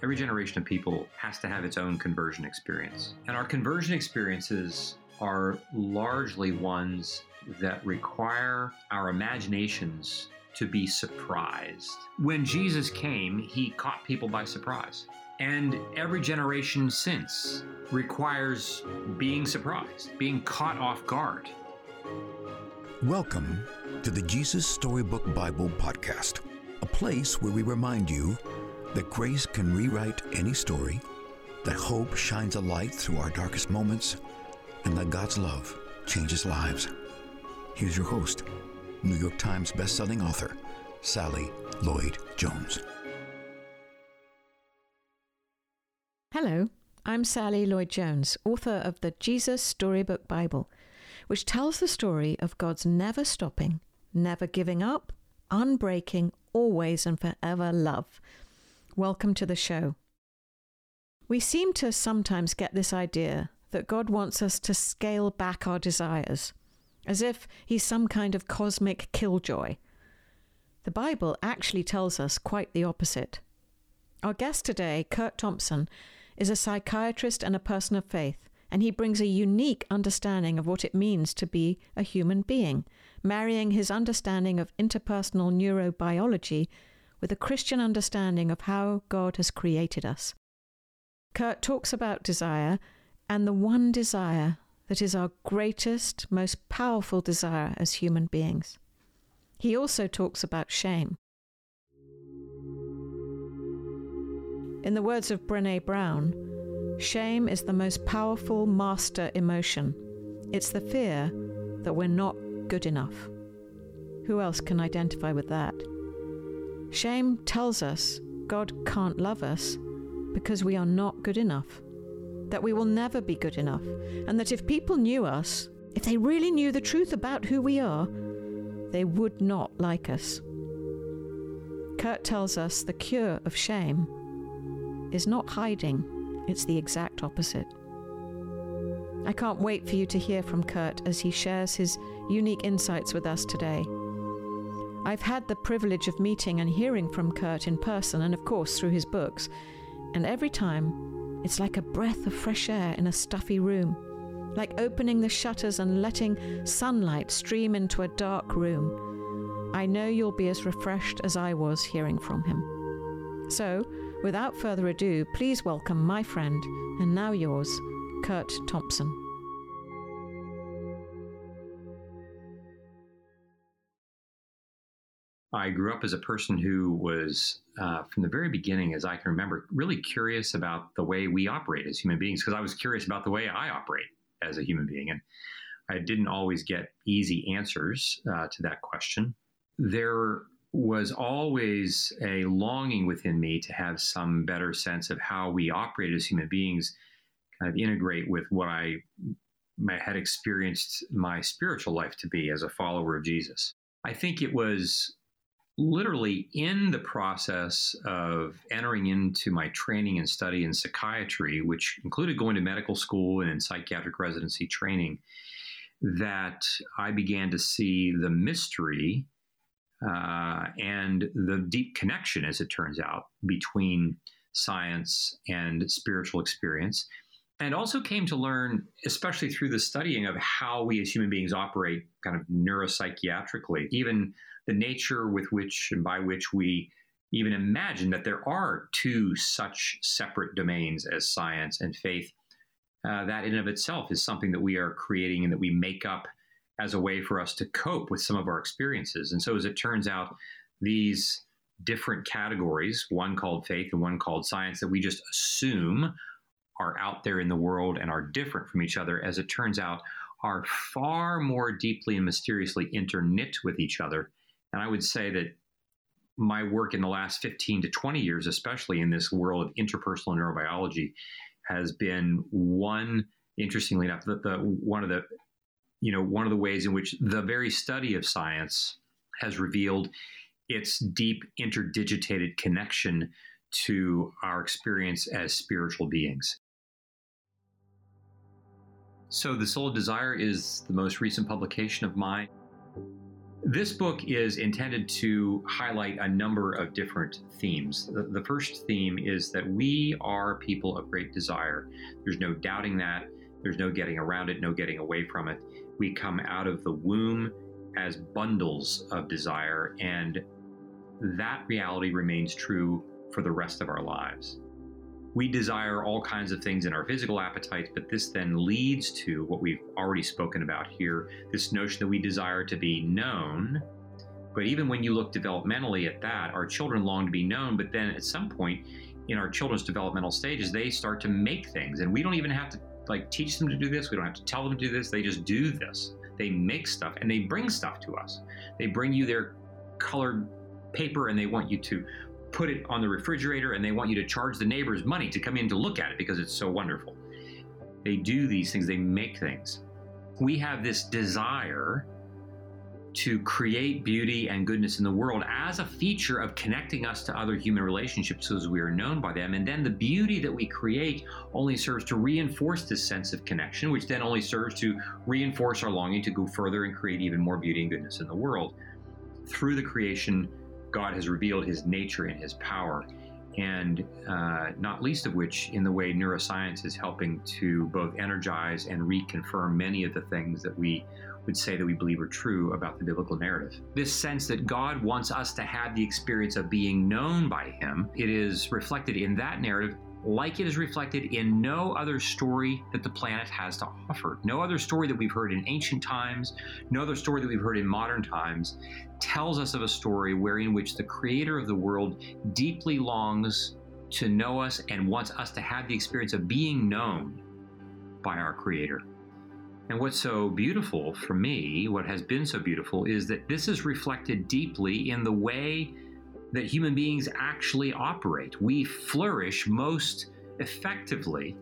every generation of people has to have its own conversion experience. And our conversion experiences are largely ones that require our imaginations to be surprised. When Jesus came, he caught people by surprise. And every generation since requires being surprised, being caught off guard. Welcome to the Jesus Storybook Bible Podcast, a place where we remind you that grace can rewrite any story, that hope shines a light through our darkest moments, and that God's love changes lives. Here's your host, New York Times bestselling author, Sally Lloyd Jones. Hello, I'm Sally Lloyd Jones, author of the Jesus Storybook Bible, which tells the story of God's never stopping, never giving up, unbreaking, always and forever love. Welcome to the show. We seem to sometimes get this idea that God wants us to scale back our desires as if he's some kind of cosmic killjoy. The Bible actually tells us quite the opposite. Our guest today, Curt Thompson, is a psychiatrist and a person of faith, and he brings a unique understanding of what it means to be a human being, marrying his understanding of interpersonal neurobiology with a Christian understanding of how God has created us. Curt talks about desire and the one desire that is our greatest, most powerful desire as human beings. He also talks about shame. In the words of Brene Brown, shame is the most powerful master emotion. It's the fear that we're not good enough. Who else can identify with that? Shame tells us God can't love us because we are not good enough that we will never be good enough, and that if people knew us, if they really knew the truth about who we are, they would not like us. Curt tells us the cure of shame is not hiding, it's the exact opposite. I can't wait for you to hear from Curt as he shares his unique insights with us today. I've had the privilege of meeting and hearing from Curt in person and, of course, through his books, and every time it's like a breath of fresh air in a stuffy room, like opening the shutters and letting sunlight stream into a dark room. I know you'll be as refreshed as I was hearing from him. So, without further ado, please welcome my friend, and now yours, Curt Thompson. I grew up as a person who was, uh, from the very beginning, as I can remember, really curious about the way we operate as human beings because I was curious about the way I operate as a human being. And I didn't always get easy answers uh, to that question. There was always a longing within me to have some better sense of how we operate as human beings, kind of integrate with what I had experienced my spiritual life to be as a follower of Jesus. I think it was literally in the process of entering into my training and study in psychiatry, which included going to medical school and in psychiatric residency training, that I began to see the mystery uh, and the deep connection, as it turns out, between science and spiritual experience. And also came to learn, especially through the studying of how we as human beings operate kind of neuropsychiatrically, even the nature with which and by which we even imagine that there are two such separate domains as science and faith. Uh, that in and of itself is something that we are creating and that we make up as a way for us to cope with some of our experiences. And so, as it turns out, these different categories, one called faith and one called science, that we just assume are out there in the world and are different from each other, as it turns out, are far more deeply and mysteriously interknit with each other and I would say that my work in the last 15 to 20 years, especially in this world of interpersonal neurobiology, has been one, interestingly enough, the, the one of the you know one of the ways in which the very study of science has revealed its deep interdigitated connection to our experience as spiritual beings. So, The Soul of Desire is the most recent publication of mine. This book is intended to highlight a number of different themes. The, first theme is that we are people of great desire. There's no doubting that. There's no getting around it, no getting away from it. We come out of the womb as bundles of desire, and that reality remains true for the rest of our lives. We desire all kinds of things in our physical appetites, but this then leads to what we've already spoken about here this notion that we desire to be known. But even when you look developmentally at that, our children long to be known, but then at some point in our children's developmental stages, they start to make things. And we don't even have to like teach them to do this. We don't have to tell them to do this. They just do this. They make stuff and they bring stuff to us. They bring you their colored paper and they want you to put it on the refrigerator and they want you to charge the neighbors money to come in to look at it because it's so wonderful. They do these things, they make things. We have this desire to create beauty and goodness in the world as a feature of connecting us to other human relationships as we are known by them. And then the beauty that we create only serves to reinforce this sense of connection, which then only serves to reinforce our longing to go further and create even more beauty and goodness in the world. Through the creation, God has revealed his nature and his power. And uh, not least of which, in the way neuroscience is helping to both energize and reconfirm many of the things that we would say that we believe are true about the biblical narrative. This sense that God wants us to have the experience of being known by Him, it is reflected in that narrative like it is reflected in no other story that the planet has to offer. No other story that we've heard in ancient times, no other story that we've heard in modern times tells us of a story wherein which the creator of the world deeply longs to know us and wants us to have the experience of being known by our creator. And what's so beautiful for me, what has been so beautiful, is that this is reflected deeply in the way that human beings actually operate. We flourish most effectively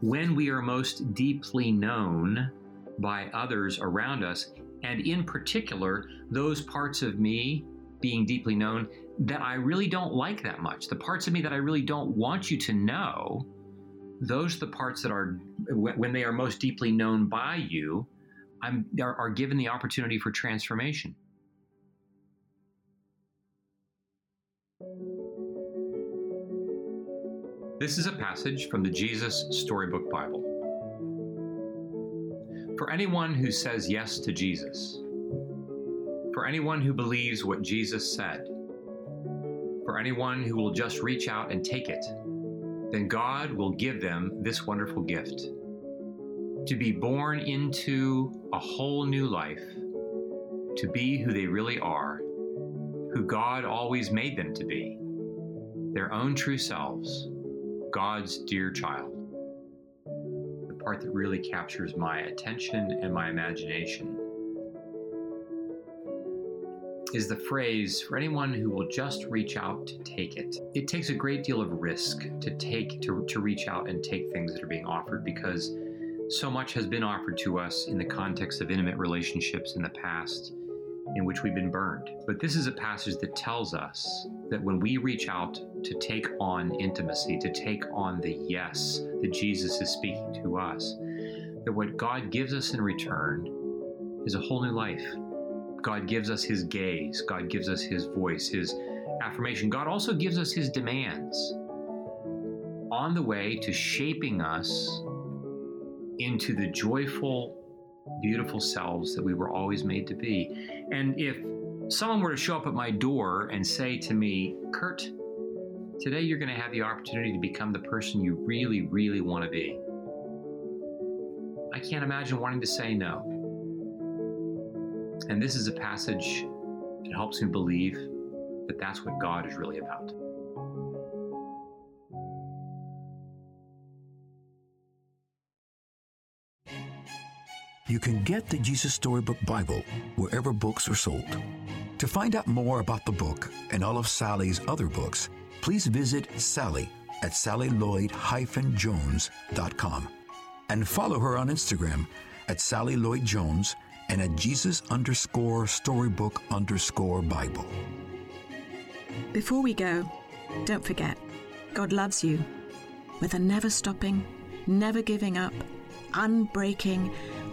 when we are most deeply known by others around us, and in particular, those parts of me being deeply known that I really don't like that much, the parts of me that I really don't want you to know, those are the parts that are, when they are most deeply known by you, I'm, are, are given the opportunity for transformation. This is a passage from the Jesus Storybook Bible. For anyone who says yes to Jesus, for anyone who believes what Jesus said, for anyone who will just reach out and take it, then God will give them this wonderful gift to be born into a whole new life, to be who they really are, who God always made them to be, their own true selves God's dear child. The part that really captures my attention and my imagination is the phrase for anyone who will just reach out to take it. It takes a great deal of risk to take to, to reach out and take things that are being offered because so much has been offered to us in the context of intimate relationships in the past in which we've been burned. But this is a passage that tells us that when we reach out to take on intimacy, to take on the yes that Jesus is speaking to us, that what God gives us in return is a whole new life. God gives us his gaze, God gives us his voice, his affirmation. God also gives us his demands on the way to shaping us into the joyful beautiful selves that we were always made to be. And if someone were to show up at my door and say to me, Curt, today you're going to have the opportunity to become the person you really, really want to be. I can't imagine wanting to say no. And this is a passage that helps me believe that that's what God is really about. You can get the Jesus Storybook Bible wherever books are sold. To find out more about the book and all of Sally's other books, please visit Sally at sallylloyd-jones.com and follow her on Instagram at Sally Lloyd Jones and at Jesus underscore storybook underscore Bible. Before we go, don't forget, God loves you with a never stopping, never giving up, unbreaking,